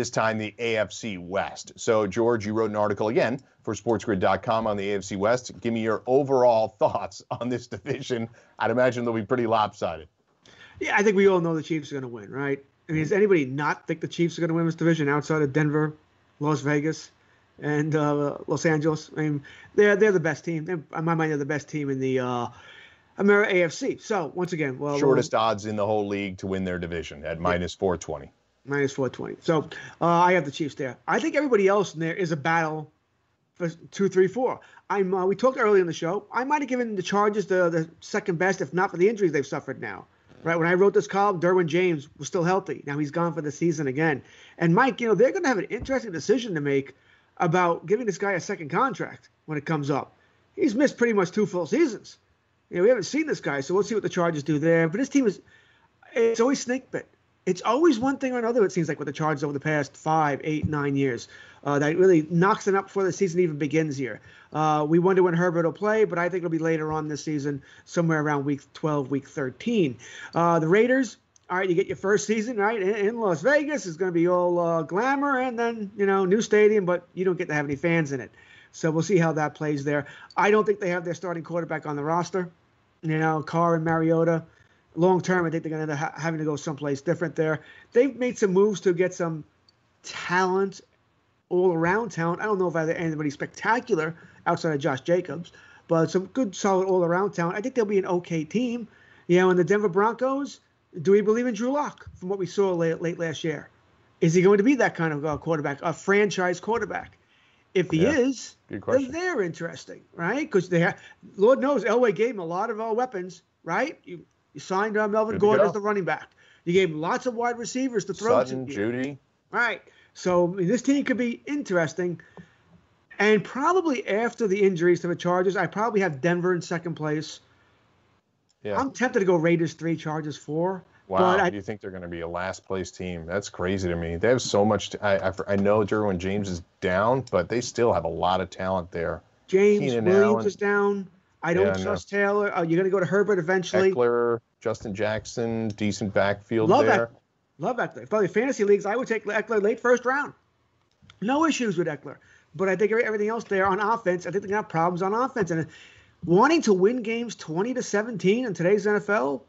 this time the AFC West. So, George, you wrote an article again for sportsgrid.com on the AFC West. Give me your overall *laughs* thoughts on this division. I'd imagine they'll be pretty lopsided. Yeah, I think we all know the Chiefs are going to win, right? I mean, does anybody not think the Chiefs are going to win this division outside of Denver, Las Vegas, and uh, Los Angeles? I mean, they're they're the best team. They're, in my mind, they're the best team in the uh, America AFC. So once again, well, shortest odds in the whole league to win their division at minus 420 minus 420. So uh, I have the Chiefs there. I think everybody else in there is a battle for two, three, four. I'm. Uh, we talked earlier in the show. I might have given the Chargers the, the second best, if not for the injuries they've suffered now. Right when I wrote this column, Derwin James was still healthy. Now he's gone for the season again. And Mike, you know they're going to have an interesting decision to make about giving this guy a second contract when it comes up. He's missed pretty much two full seasons. You know, we haven't seen this guy, so we'll see what the Chargers do there. But this team is it's always snake bit it's always one thing or another. It seems like with the Chargers over the past five, eight, nine years, uh, that really knocks them up before the season even begins here. Uh, we wonder when Herbert will play, but I think it'll be later on this season, somewhere around week 12, week 13. Uh, the Raiders, all right, you get your first season right in, in Las Vegas. It's going to be all uh, glamour and then you know new stadium, but you don't get to have any fans in it. So we'll see how that plays there. I don't think they have their starting quarterback on the roster. You know, Carr and Mariota long term, I think they're going to end up having to go someplace different there. They've made some moves to get some talent all around town. I don't know if anybody spectacular outside of Josh Jacobs, but some good, solid all around town. I think they'll be an okay team. You know, and the Denver Broncos, do we believe in Drew Lock from what we saw late, late last year? Is he going to be that kind of uh, quarterback, a franchise quarterback? If he yeah, is, then they're interesting, right? Because they have, Lord knows, Elway gave him a lot of uh, weapons, right? You you signed uh, Melvin Good Gordon as the running back. You gave him lots of wide receivers to throw Sutton, to. Jeudy. Right. So this team could be interesting. And probably after the injuries to the Chargers, I probably have Denver in second place. Yeah. I'm tempted to go Raiders three, Chargers four. Wow, I, do you think they're going to be a last place team? That's crazy to me. They have so much. To, I, I, I know Derwin James is down, but they still have a lot of talent there. James Keenan Williams Allen. is down. I don't yeah, trust no. Taylor. Uh, you're going to go to Herbert eventually. Ekeler, Justin Jackson, decent backfield there. Love there. Ekeler. Love Ekeler. Probably fantasy leagues, I would take Ekeler late first round. No issues with Ekeler. But I think everything else there on offense, I think they have problems on offense. And wanting to win games 20 to 17 in today's NFL,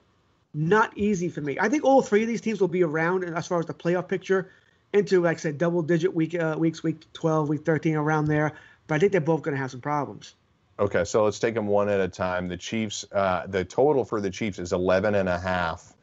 not easy for me. I think all three of these teams will be around as far as the playoff picture into, like I said, double digit week uh, weeks, week 12, week 13, around there. But I think they're both going to have some problems. Okay, so let's take them one at a time. The Chiefs, uh, the total for the Chiefs is 11 and a half.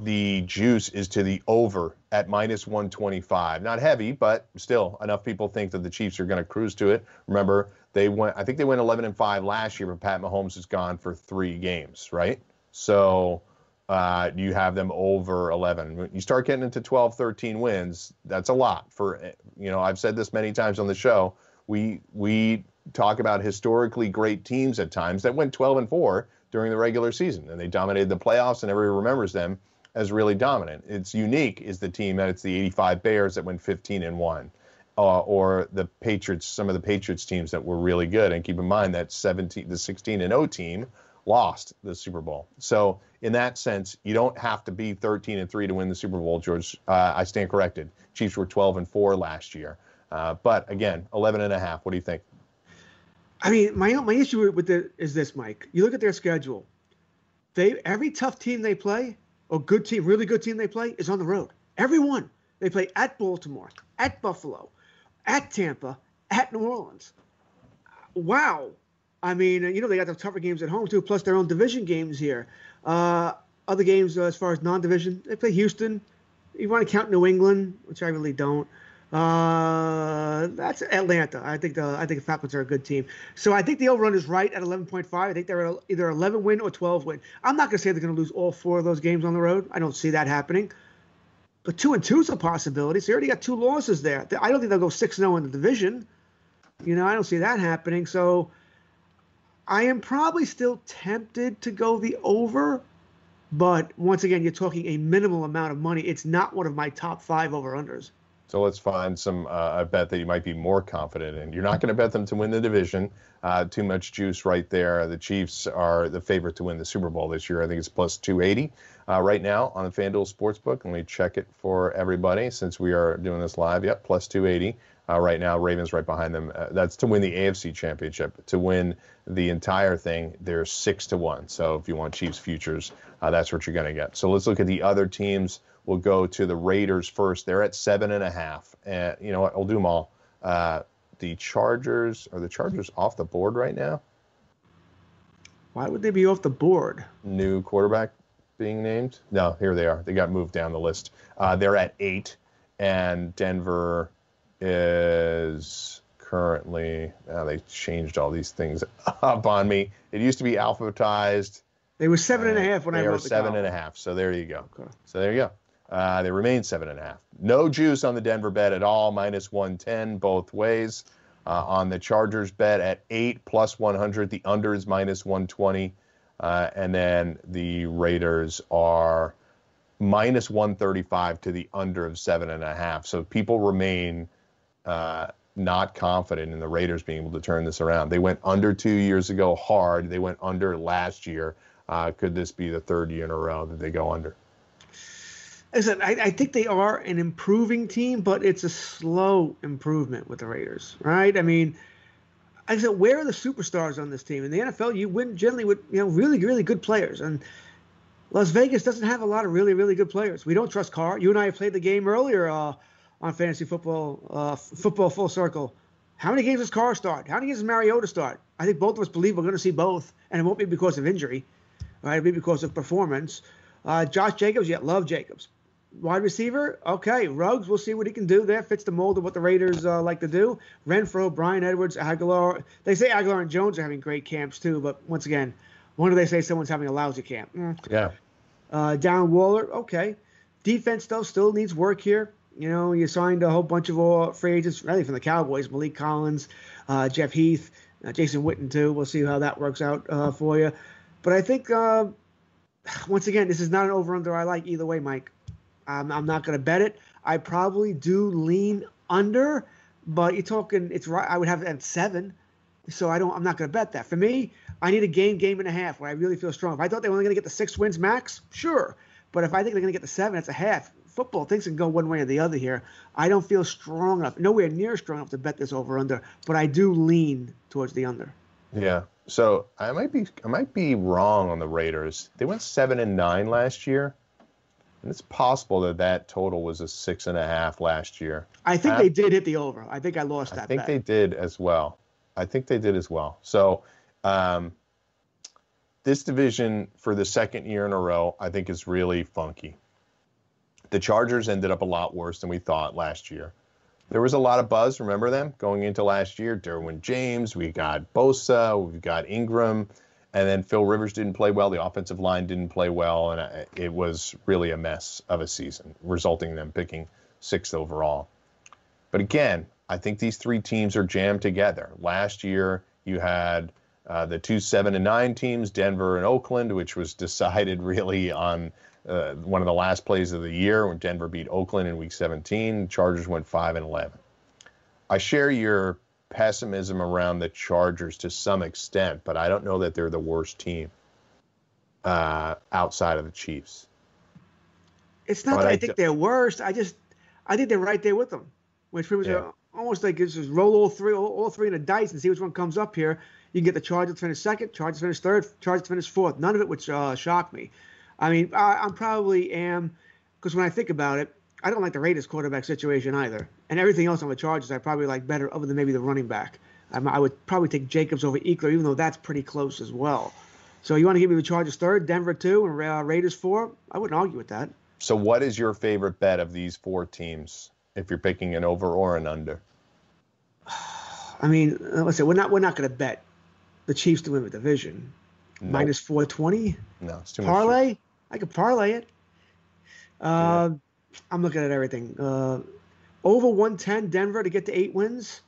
The juice is to the over at minus 125. Not heavy, but still enough people think that the Chiefs are going to cruise to it. Remember, they went. I think they went 11 and five last year, but Pat Mahomes is gone for three games, right? So uh, you have them over 11. When you start getting into 12, 13 wins, that's a lot for. You know, I've said this many times on the show. We we talk about historically great teams at times that went 12 and 4 during the regular season and they dominated the playoffs and everybody remembers them as really dominant. It's unique is the team that it's the 85 Bears that went 15 and 1. Uh, or the Patriots, some of the Patriots teams that were really good. And keep in mind that 17, the 16 and 0 team lost the Super Bowl. So in that sense, you don't have to be 13 and 3 to win the Super Bowl, George. Uh, I stand corrected. Chiefs were 12 and 4 last year. Uh, but again, 11 and a half. What do you think? I mean, my my issue with it is this, Mike. You look at their schedule. They every tough team they play, or good team, really good team they play, is on the road. Everyone. They play at Baltimore, at Buffalo, at Tampa, at New Orleans. Wow. I mean, you know, they got the tougher games at home too, plus their own division games here. Uh, other games uh, as far as non-division, they play Houston. You want to count New England, which I really don't. Uh, that's Atlanta. I think the I think the Falcons are a good team. So I think the over is right at 11.5. I think they're either 11 win or 12 win. I'm not going to say they're going to lose all four of those games on the road. I don't see that happening. But two and two is a possibility. So you already got two losses there. I don't think they'll go six zero in the division. You know, I don't see that happening. So I am probably still tempted to go the over. But once again, you're talking a minimal amount of money. It's not one of my top five over unders. So let's find some uh, a bet that you might be more confident in. You're not going to bet them to win the division. Uh, too much juice right there. The Chiefs are the favorite to win the Super Bowl this year. I think it's plus 280 uh, right now on the FanDuel Sportsbook. Let me check it for everybody since we are doing this live. Yep, plus 280 uh, right now. Ravens right behind them. Uh, that's to win the AFC Championship. To win the entire thing, they're six to one. So if you want Chiefs futures, uh, that's what you're going to get. So let's look at the other teams We'll go to the Raiders first. They're at seven and a half. And you know what? I'll do them all. Uh, the Chargers are the Chargers off the board right now? Why would they be off the board? New quarterback being named? No, here they are. They got moved down the list. Uh, they're at eight, and Denver is currently. Uh, they changed all these things up on me. It used to be alphabetized. They were seven and a half when I wrote the seven and a half. So there you go. Okay. So there you go. Uh, they remain seven and a half. No juice on the Denver bet at all, minus 110 both ways. Uh, on the Chargers bet at eight plus 100, the under is minus 120. Uh, and then the Raiders are minus 135 to the under of seven and a half. So people remain uh, not confident in the Raiders being able to turn this around. They went under two years ago hard. They went under last year. Uh, could this be the third year in a row that they go under? I said, I, I, think they are an improving team, but it's a slow improvement with the Raiders, right? I mean, I said, where are the superstars on this team? In the NFL, you win generally with you know really, really good players, and Las Vegas doesn't have a lot of really, really good players. We don't trust Carr. You and I have played the game earlier uh, on fantasy football, uh, football full circle. How many games does Carr start? How many games does Mariota start? I think both of us believe we're going to see both, and it won't be because of injury, right? It'll be because of performance. Uh, Josh Jacobs, yeah, love Jacobs wide receiver, okay. Ruggs, we'll see what he can do there. Fits the mold of what the Raiders uh, like to do. Renfrow, Bryan Edwards, Agholor. They say Agholor and Jones are having great camps too, but once again, when do they say someone's having a lousy camp? Mm. Yeah. Uh, Darren Waller, okay. Defense though still needs work here. You know, you signed a whole bunch of all free agents, really from the Cowboys. Maliek Collins, uh, Jeff Heath, uh, Jason Witten too. We'll see how that works out uh, for you. But I think uh, once again, this is not an over/under I like either way, Mike. I'm, I'm not going to bet it. I probably do lean under, but you're talking it's right. I would have it at seven, so I don't. I'm not going to bet that. For me, I need a game, game and a half where I really feel strong. If I thought they were only going to get the six wins max, sure. But if I think they're going to get the seven, that's a half. Football things can go one way or the other here. I don't feel strong enough, nowhere near strong enough to bet this over under, but I do lean towards the under. Yeah. So I might be I might be wrong on the Raiders. They went seven and nine last year. And it's possible that that total was a six and a half last year. I think they did hit the over. I think I lost that. I think bet. they did as well. I think they did as well. So Um, this division for the second year in a row, I think, is really funky. The Chargers ended up a lot worse than we thought last year. There was a lot of buzz, remember them, going into last year. Derwin James, we got Bosa, we've got Ingram, and then Phil Rivers didn't play well. The offensive line didn't play well, and it was really a mess of a season, resulting in them picking sixth overall. But again, I think these three teams are jammed together. Last year, you had uh, the two seven and nine teams, Denver and Oakland, which was decided really on uh, one of the last plays of the year when Denver beat Oakland in Week 17. Chargers went five and 11. I share your pessimism around the Chargers to some extent, but I don't know that they're the worst team uh, outside of the Chiefs. It's not but that I, I think d- they're worst. I just I think they're right there with them, which was yeah. almost like it's just roll all three all, all three in a dice and see which one comes up here. You can get the Chargers to finish second, Chargers finish third, Chargers finish fourth. None of it would uh, shock me. I mean, I, I'm probably am because when I think about it, I don't like the Raiders quarterback situation either. And everything else on the Chargers, I probably like better, other than maybe the running back. I would probably take Jacobs over Ekeler, even though that's pretty close as well. So you want to give me the Chargers third, Denver two, and uh, Raiders four? I wouldn't argue with that. So what is your favorite bet of these four teams if you're picking an over or an under? *sighs* I mean, let's say we're not we're not going to bet the Chiefs to win the division. Nope. Minus four twenty. No, it's too parlay. Much. Parlay. I could parlay it. Uh, yeah. I'm looking at everything. Uh, over 110 Denver to get to eight wins.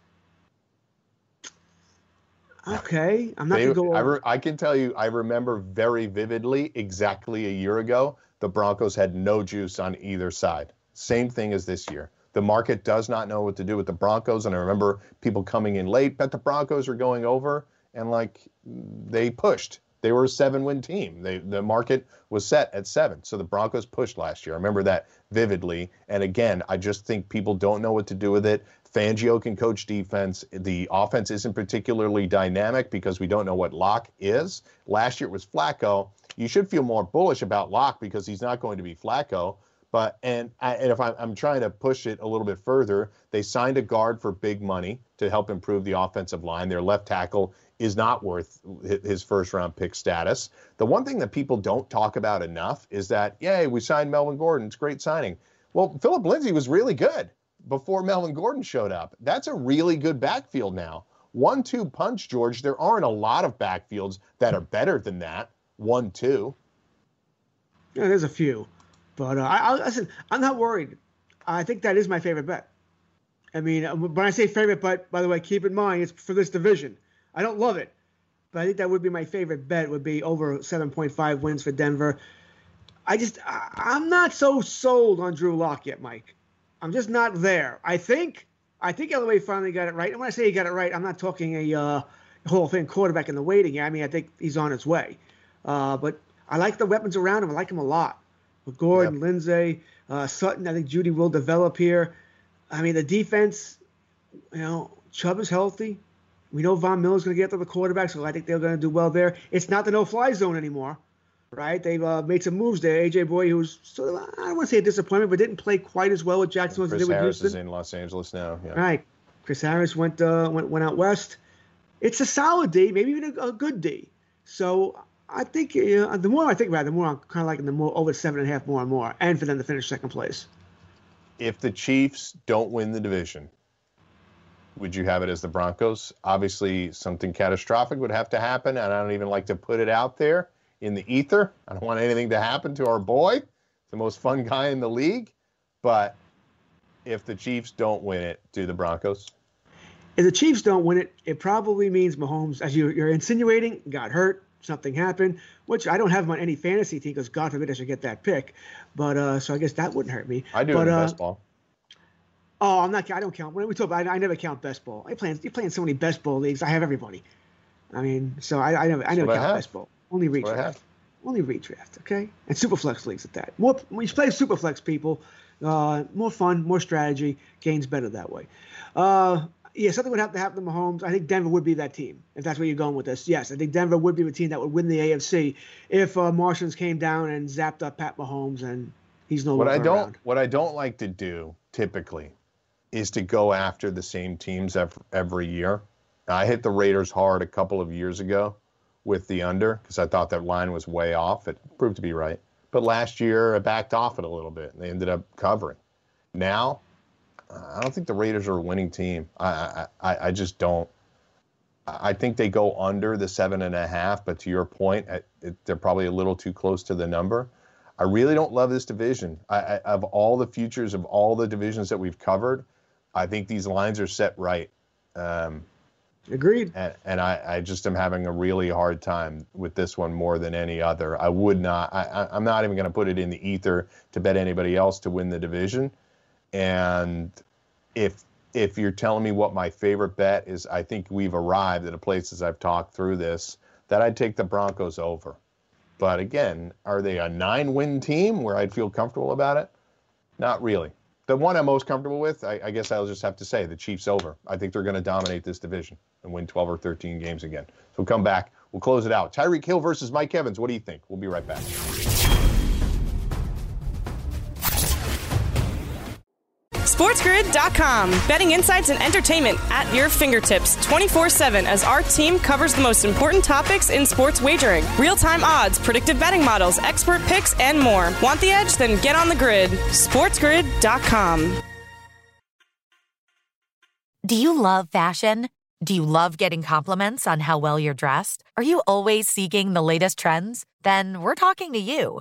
Okay, I'm not they, gonna go. I, re- I can tell you, I remember very vividly, exactly a year ago, the Broncos had no juice on either side. Same thing as this year. The market does not know what to do with the Broncos, and I remember people coming in late, bet the Broncos are going over, and like they pushed. They were a seven-win team. They, the market was set at seven, so the Broncos pushed last year. I remember that vividly. And again, I just think people don't know what to do with it. Fangio can coach defense. The offense isn't particularly dynamic because we don't know what Lock is. Last year it was Flacco. You should feel more bullish about Lock because he's not going to be Flacco. But and and if I'm, I'm trying to push it a little bit further, they signed a guard for big money to help improve the offensive line. Their left tackle is not worth his first round pick status. The one thing that people don't talk about enough is that, yay, we signed Melvin Gordon. It's great signing. Well, Philip Lindsay was really good before Melvin Gordon showed up. That's a really good backfield now. One two punch, George. There aren't a lot of backfields that are better than that. One two. Yeah, there's a few, but uh, I, I listen. I'm not worried. I think that is my favorite bet. I mean, uh, when I say favorite bet, by the way, keep in mind it's for this division. I don't love it, but I think that would be my favorite bet. Would be over 7.5 wins for Denver. I just I, am not so sold on Drew Lock yet, Mike. I'm just not there. I think I think Elway finally got it right. And when I say he got it right, I'm not talking a uh, Hall of Fame quarterback in the waiting. I mean, I think he's on his way. Uh, but I like the weapons around him. I like him a lot. With Gordon, yep. Lindsay, uh, Sutton. I think Jeudy will develop here. I mean, the defense. You know, Chubb is healthy. We know Von Miller's going to get to the quarterback, so I think they're going to do well there. It's not the no-fly zone anymore, right? They've uh, made some moves there. AJ Bouye, who's sort of, I don't want to say a disappointment, but didn't play quite as well with Jackson as they did with Harris Houston. is in Los Angeles now. Yeah. Right. Chris Harris went uh, went went out west. It's a solid D, maybe even a, a good D. So I think uh, the more I think about it, the more I'm kind of liking the more over seven and a half more and more, and for them to finish second place. If the Chiefs don't win the division, would you have it as the Broncos? Obviously, something catastrophic would have to happen, and I don't even like to put it out there in the ether. I don't want anything to happen to our boy, the most fun guy in the league. But if the Chiefs don't win it, do the Broncos? If the Chiefs don't win it, it probably means Mahomes, as you, are insinuating, got hurt, something happened, which I don't have him on any fantasy team because God forbid I should get that pick. But uh, so I guess that wouldn't hurt me. I do but, in uh, baseball. Oh, I'm not. I don't count. When we talk about, I, I never count best ball. I play. You play in so many best ball leagues. I have everybody. I mean, so I, I never. I never count I best ball. Only redraft. Only redraft. Okay, and superflex leagues at that. More when you play superflex, people, uh, more fun, more strategy, gains better that way. Uh, yeah, something would have to happen to Mahomes. I think Denver would be that team if that's where you're going with this. Yes, I think Denver would be the team that would win the AFC if uh, Martians came down and zapped up Pat Mahomes and he's no longer. what longer I don't around. what I don't like to do typically is to go after the same teams every, year. I hit the Raiders hard a couple of years ago with the under because I thought that line was way off. It proved to be right. But last year, I backed off it a little bit, and they ended up covering. Now, I don't think the Raiders are a winning team. I I, I just don't. I think they go under the seven and a half, but to your point, it, they're probably a little too close to the number. I really don't love this division. I, I, of all the futures of all the divisions that we've covered, I think these lines are set right. Um, Agreed. And, and I, I, just am having a really hard time with this one more than any other. I would not. I, I'm not even going to put it in the ether to bet anybody else to win the division. And if if you're telling me what my favorite bet is, I think we've arrived at a place as I've talked through this that I'd take the Broncos over. But again, are they a nine win team where I'd feel comfortable about it? Not really. The one I'm most comfortable with, I, I guess I'll just have to say, the Chiefs over. I think they're going to dominate this division and win 12 or 13 games again. So we'll come back. We'll close it out. Tyreek Hill versus Mike Evans. What do you think? We'll be right back. SportsGrid.com. Betting insights and entertainment at your fingertips 24 7 as our team covers the most important topics in sports wagering real time odds, predictive betting models, expert picks, and more. Want the edge? Then get on the grid. SportsGrid.com. Do you love fashion? Do you love getting compliments on how well you're dressed? Are you always seeking the latest trends? Then we're talking to you.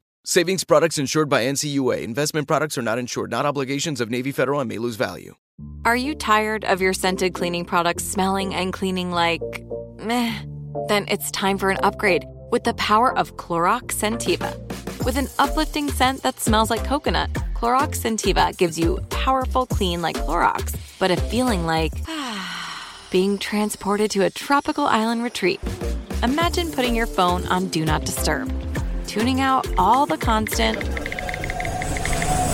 Savings products insured by NCUA. Investment products are not insured, not obligations of Navy Federal and may lose value. Are you tired of your scented cleaning products smelling and cleaning like meh? Then it's time for an upgrade with the power of Clorox Scentiva. With an uplifting scent that smells like coconut, Clorox Scentiva gives you powerful clean like Clorox, but a feeling like *sighs* being transported to a tropical island retreat. Imagine putting your phone on Do Not Disturb tuning out all the constant.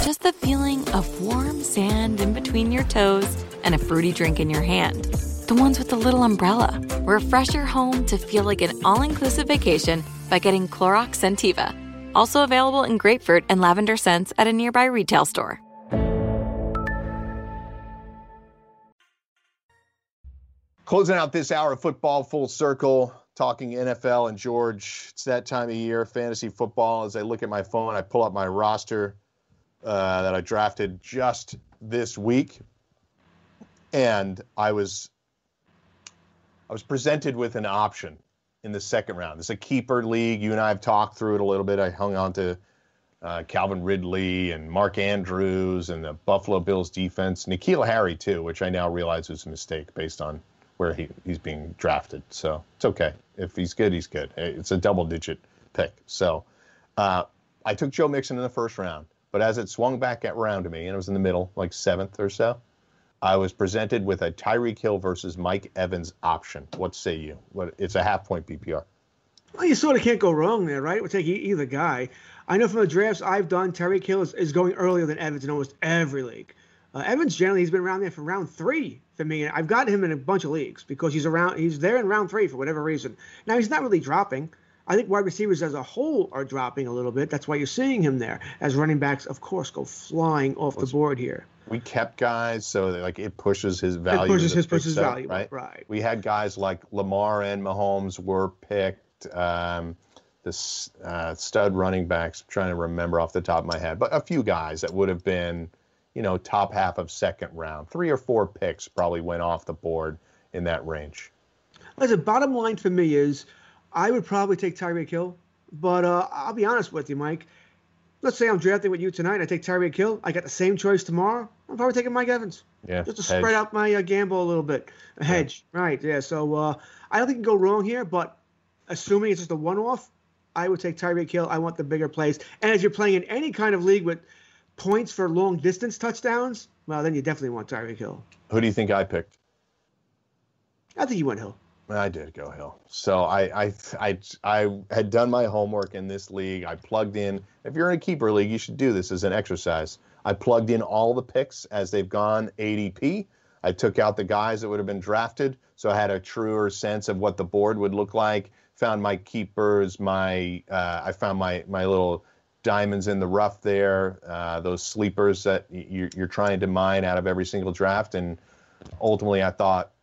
Just the feeling of warm sand in between your toes and a fruity drink in your hand. The ones with the little umbrella. Refresh your home to feel like an all inclusive vacation by getting Clorox Scentiva. Also available in grapefruit and lavender scents at a nearby retail store. Closing out this hour of football full circle talking NFL and George. It's that time of year, fantasy football. As I look at my phone, I pull up my roster uh, that I drafted just this week, and I was I was presented with an option in the second round. It's a keeper league. You and I have talked through it a little bit. I hung on to uh, Calvin Ridley and Mark Andrews and the Buffalo Bills defense, N'Keal Harry too, which I now realize was a mistake based on where he, he's being drafted. So it's okay. If he's good, he's good. It's a double digit pick. So uh, I took Joe Mixon in the first round, but as it swung back around to me, and it was in the middle, like seventh or so, I was presented with a Tyreek Hill versus Mike Evans option. What say you? What, it's a half point PPR. Well, you sort of can't go wrong there, right? We'll take either guy. I know from the drafts I've done, Tyreek Hill is, is going earlier than Evans in almost every league. Uh, Evans generally he's been around there for round three for me. I've got him in a bunch of leagues because he's around. He's there in round three for whatever reason. Now he's not really dropping. I think wide receivers as a whole are dropping a little bit. That's why you're seeing him there. As running backs, of course, go flying off the board here. We kept guys so that like it pushes his value. It pushes his pushes value, right? Right. We had guys like Lamar and Mahomes were picked. Um, the uh, stud running backs. I'm trying to remember off the top of my head, but a few guys that would have been you know, top half of second round. Three or four picks probably went off the board in that range. Listen, bottom line for me is I would probably take Tyreek Hill, but uh, I'll be honest with you, Mike. let's say I'm drafting with you tonight. I take Tyreek Hill. I got the same choice tomorrow. I'm probably taking Mike Evans. Yeah. Just to spread out my uh, gamble a little bit. A hedge. Yeah. Right. Yeah. So uh, I don't think you can go wrong here, but assuming it's just a one off, I would take Tyreek Hill. I want the bigger plays. And if you're playing in any kind of league with points for long distance touchdowns, well, then you definitely want Tyreek Hill. Who do you think I picked? I think you went Hill. I did go Hill. So I, I, I, I had done my homework in this league. I plugged in. If you're in a keeper league, you should do this as an exercise. I plugged in all the picks as they've gone ADP. I took out the guys that would have been drafted, so I had a truer sense of what the board would look like. Found my keepers, my uh, I found my my little diamonds in the rough there, uh, those sleepers that you're, you're trying to mine out of every single draft, and ultimately I thought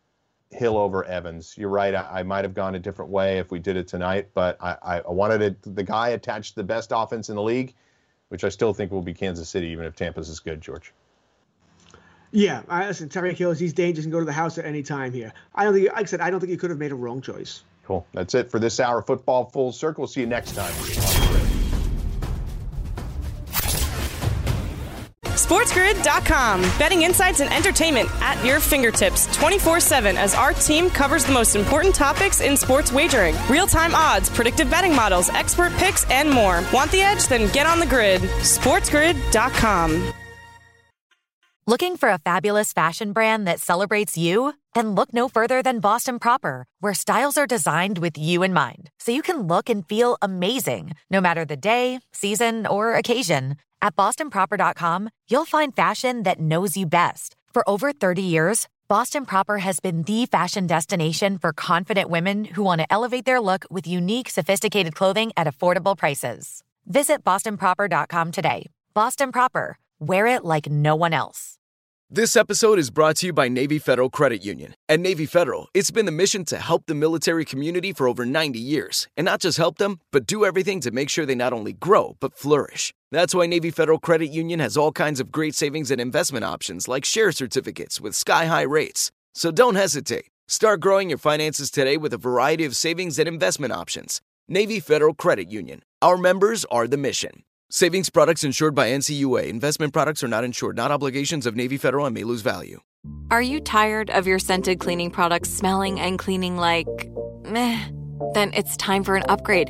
Hill over Evans. You're right. I, I might have gone a different way if we did it tonight, but I, I wanted it, the guy attached to the best offense in the league, which I still think will be Kansas City, even if Tampa's is good, George. Yeah, I listen. Tyreek Hill, he's dangerous and go to the house at any time here. I don't think, like I said, I don't think you could have made a wrong choice. Cool. That's it for this hour. Football full circle. See you next time. SportsGrid.com. Betting insights and entertainment at your fingertips 24 7 as our team covers the most important topics in sports wagering real time odds, predictive betting models, expert picks, and more. Want the edge? Then get on the grid. SportsGrid.com. Looking for a fabulous fashion brand that celebrates you? Then look no further than Boston Proper, where styles are designed with you in mind, so you can look and feel amazing no matter the day, season, or occasion. At bostonproper.com, you'll find fashion that knows you best. For over 30 years, Boston Proper has been the fashion destination for confident women who want to elevate their look with unique, sophisticated clothing at affordable prices. Visit bostonproper.com today. Boston Proper, wear it like no one else. This episode is brought to you by Navy Federal Credit Union. At Navy Federal, it's been the mission to help the military community for over 90 years. And not just help them, but do everything to make sure they not only grow, but flourish. That's why Navy Federal Credit Union has all kinds of great savings and investment options like share certificates with sky high rates. So don't hesitate. Start growing your finances today with a variety of savings and investment options. Navy Federal Credit Union. Our members are the mission. Savings products insured by NCUA. Investment products are not insured, not obligations of Navy Federal and may lose value. Are you tired of your scented cleaning products smelling and cleaning like meh? Then it's time for an upgrade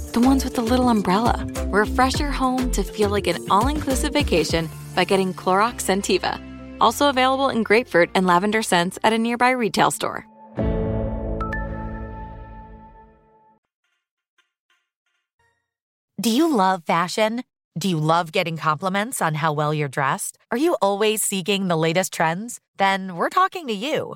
The ones with the little umbrella. Refresh your home to feel like an all inclusive vacation by getting Clorox Scentiva. Also available in grapefruit and lavender scents at a nearby retail store. Do you love fashion? Do you love getting compliments on how well you're dressed? Are you always seeking the latest trends? Then we're talking to you.